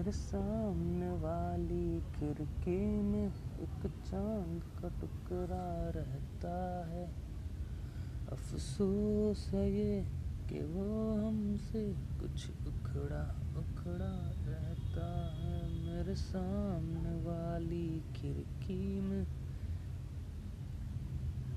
मेरे सामने वाली खिड़की में एक चाँद का टुकड़ा रहता है। अफसोस है ये कि वो हमसे कुछ उखड़ा उखड़ा रहता है। मेरे सामने वाली खिड़की में